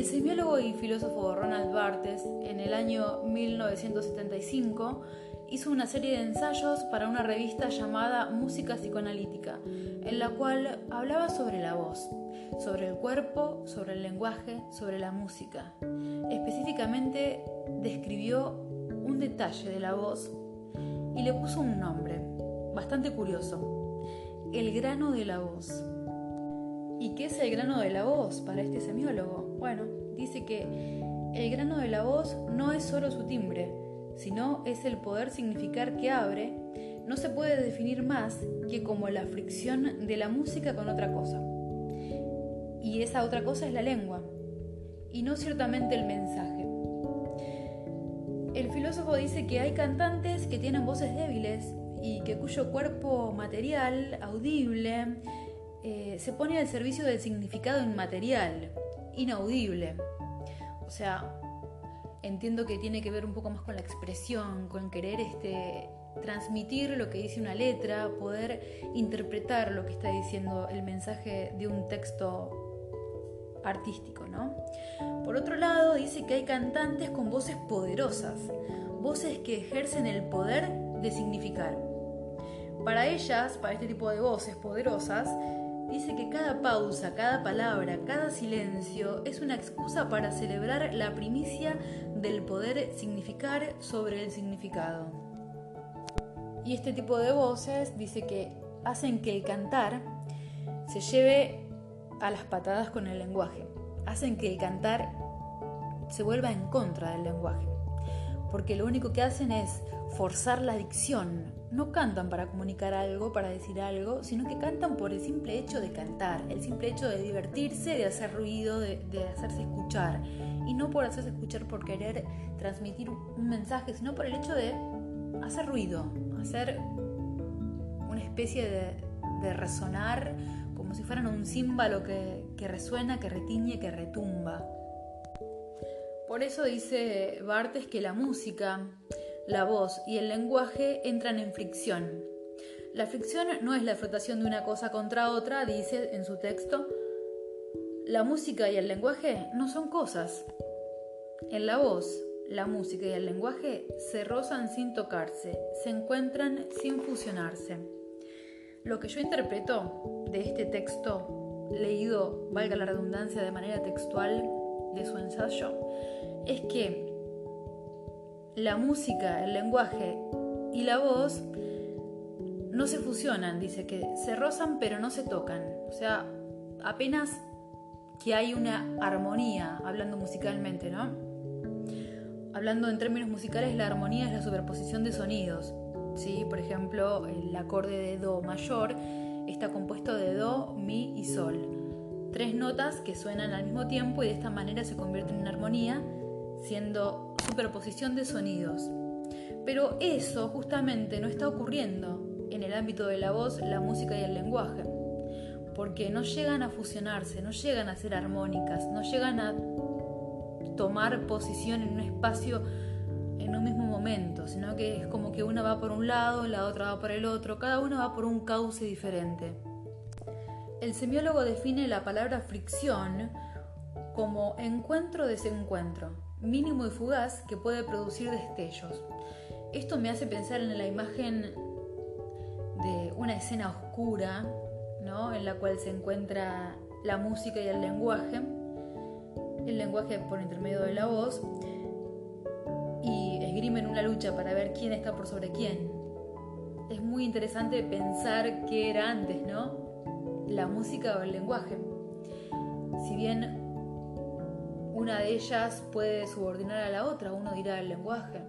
El semiólogo y filósofo Ronald Barthes, en el año 1975, hizo una serie de ensayos para una revista llamada Música Psicoanalítica, en la cual hablaba sobre la voz, sobre el cuerpo, sobre el lenguaje, sobre la música. Específicamente describió un detalle de la voz y le puso un nombre, bastante curioso, el grano de la voz. ¿Y qué es el grano de la voz para este semiólogo? Bueno, dice que el grano de la voz no es solo su timbre, sino es el poder significar que abre, no se puede definir más que como la fricción de la música con otra cosa. Y esa otra cosa es la lengua, y no ciertamente el mensaje. El filósofo dice que hay cantantes que tienen voces débiles y que cuyo cuerpo material, audible, eh, se pone al servicio del significado inmaterial, inaudible. O sea, entiendo que tiene que ver un poco más con la expresión, con querer este, transmitir lo que dice una letra, poder interpretar lo que está diciendo el mensaje de un texto artístico, ¿no? Por otro lado, dice que hay cantantes con voces poderosas, voces que ejercen el poder de significar. Para ellas, para este tipo de voces poderosas, dice que cada pausa, cada palabra, cada silencio es una excusa para celebrar la primicia del poder significar sobre el significado. Y este tipo de voces dice que hacen que el cantar se lleve a las patadas con el lenguaje, hacen que el cantar se vuelva en contra del lenguaje, porque lo único que hacen es forzar la dicción, no cantan para comunicar algo, para decir algo, sino que cantan por el simple hecho de cantar, el simple hecho de divertirse, de hacer ruido, de, hacerse escuchar. Y no por hacerse escuchar por querer transmitir un mensaje, sino por el hecho de hacer ruido, hacer una especie de, resonar como si fueran un címbalo que, que resuena, que retiñe, que retumba. Por eso dice Bartes que la música la voz y el lenguaje entran en fricción. La fricción no es la frotación de una cosa contra otra, dice en su texto. La música y el lenguaje no son cosas. En la voz, la música y el lenguaje se rozan sin tocarse, se encuentran sin fusionarse. Lo que yo interpreto de este texto, leído, valga la redundancia, de manera textual de su ensayo, es que la música, el lenguaje y la voz no se fusionan, dice que se rozan pero no se tocan. O sea, apenas que hay una armonía, hablando musicalmente, ¿no? Hablando en términos musicales, la armonía es la superposición de sonidos. ¿sí? Por ejemplo, el acorde de Do mayor está compuesto de Do, Mi y Sol. Tres notas que suenan al mismo tiempo y de esta manera se convierten en armonía, siendo superposición de sonidos. Pero eso justamente no está ocurriendo en el ámbito de la voz, la música y el lenguaje, porque no llegan a fusionarse, no llegan a ser armónicas, no llegan a tomar posición en un espacio en un mismo momento, sino que es como que una va por un lado, la otra va por el otro, cada una va por un cauce diferente. El semiólogo define la palabra fricción como encuentro-desencuentro, mínimo y fugaz que puede producir destellos. Esto me hace pensar en la imagen de una escena oscura, ¿no? en la cual se encuentra la música y el lenguaje, el lenguaje por intermedio de la voz, y esgrimen una lucha para ver quién está por sobre quién. Es muy interesante pensar qué era antes, ¿no? La música o el lenguaje. Si bien una de ellas puede subordinar a la otra, uno dirá el lenguaje.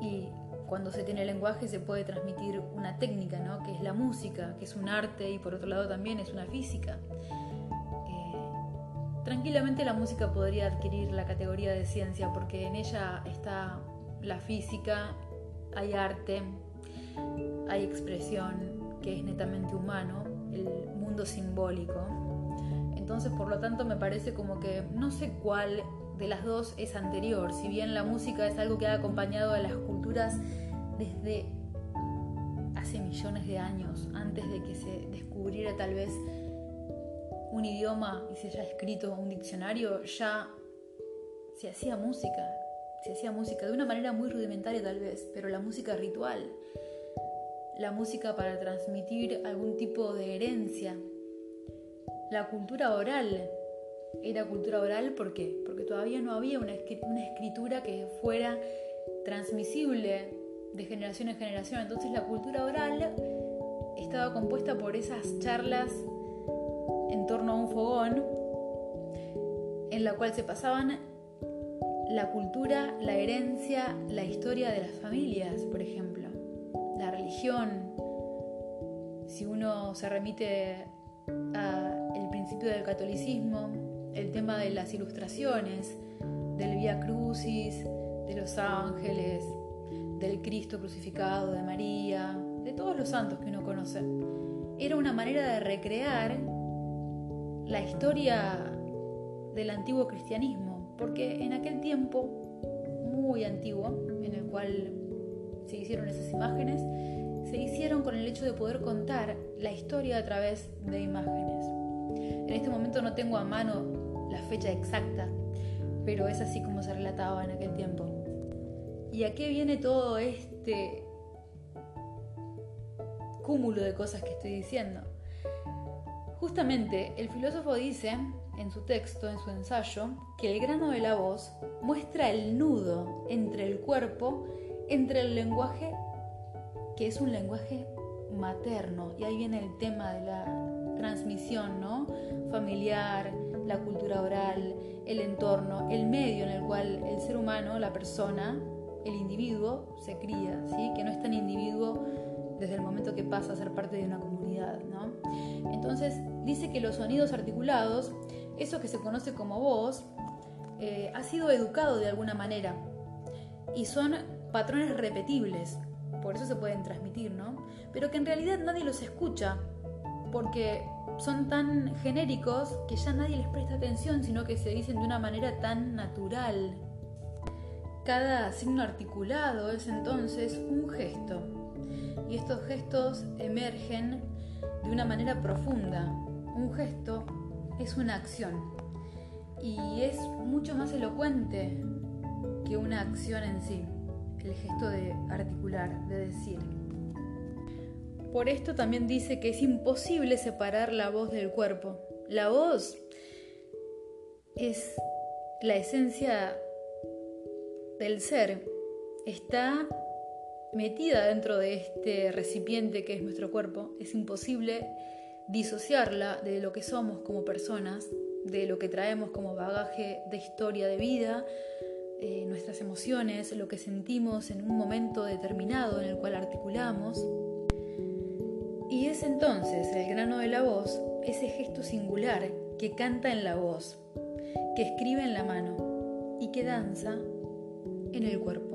Y cuando se tiene el lenguaje se puede transmitir una técnica, ¿no? que es la música, que es un arte y por otro lado también es una física. Eh, tranquilamente la música podría adquirir la categoría de ciencia porque en ella está la física, hay arte, hay expresión que es netamente humano, el mundo simbólico. Entonces, por lo tanto, me parece como que no sé cuál de las dos es anterior. Si bien la música es algo que ha acompañado a las culturas desde hace millones de años, antes de que se descubriera tal vez un idioma y se haya escrito un diccionario, ya se hacía música, se hacía música de una manera muy rudimentaria tal vez, pero la música ritual, la música para transmitir algún tipo de herencia, la cultura oral. Era cultura oral ¿por qué? porque todavía no había una, escritura que fuera transmisible de generación en generación. Entonces la cultura oral estaba compuesta por esas charlas en torno a un fogón en la cual se pasaban la cultura, la herencia, la historia de las familias, por ejemplo, la religión. Si uno se remite al principio del catolicismo, el tema de las ilustraciones, del Via Crucis, de los ángeles, del Cristo crucificado, de María, de todos los santos que uno conoce. Era una manera de recrear la historia del antiguo cristianismo, porque en aquel tiempo muy antiguo, en el cual se hicieron esas imágenes, se hicieron con el hecho de poder contar la historia a través de imágenes. En este momento no tengo a mano la fecha exacta, pero es así como se relataba en aquel tiempo. ¿Y a qué viene todo este cúmulo de cosas que estoy diciendo? Justamente el filósofo dice en su texto, en su ensayo, que el grano de la voz muestra el nudo entre el cuerpo, entre el lenguaje, que es un lenguaje materno, y ahí viene el tema de la transmisión, ¿no? Familiar, la cultura oral, el entorno, el medio en el cual el ser humano, la persona, el individuo se cría, ¿sí? Que no es tan individuo desde el momento que pasa a ser parte de una comunidad. ¿no? Entonces dice que los sonidos articulados, eso que se conoce como voz, eh, ha sido educado de alguna manera y son patrones repetibles, por eso se pueden transmitir, ¿no? Pero que en realidad nadie los escucha, porque son tan genéricos que ya nadie les presta atención, sino que se dicen de una manera tan natural. Cada signo articulado es entonces un gesto, y estos gestos emergen de una manera profunda. Un gesto es una acción y es mucho más elocuente que una acción en sí, el gesto de articular, de decir. Por esto también dice que es imposible separar la voz del cuerpo. La voz es la esencia del ser, está metida dentro de este recipiente que es nuestro cuerpo, es imposible disociarla de lo que somos como personas, de lo que traemos como bagaje de historia de vida, eh, nuestras emociones, lo que sentimos en un momento determinado en el cual articulamos. Y es entonces el grano de la voz, ese gesto singular que canta en la voz, que escribe en la mano y que danza en el cuerpo.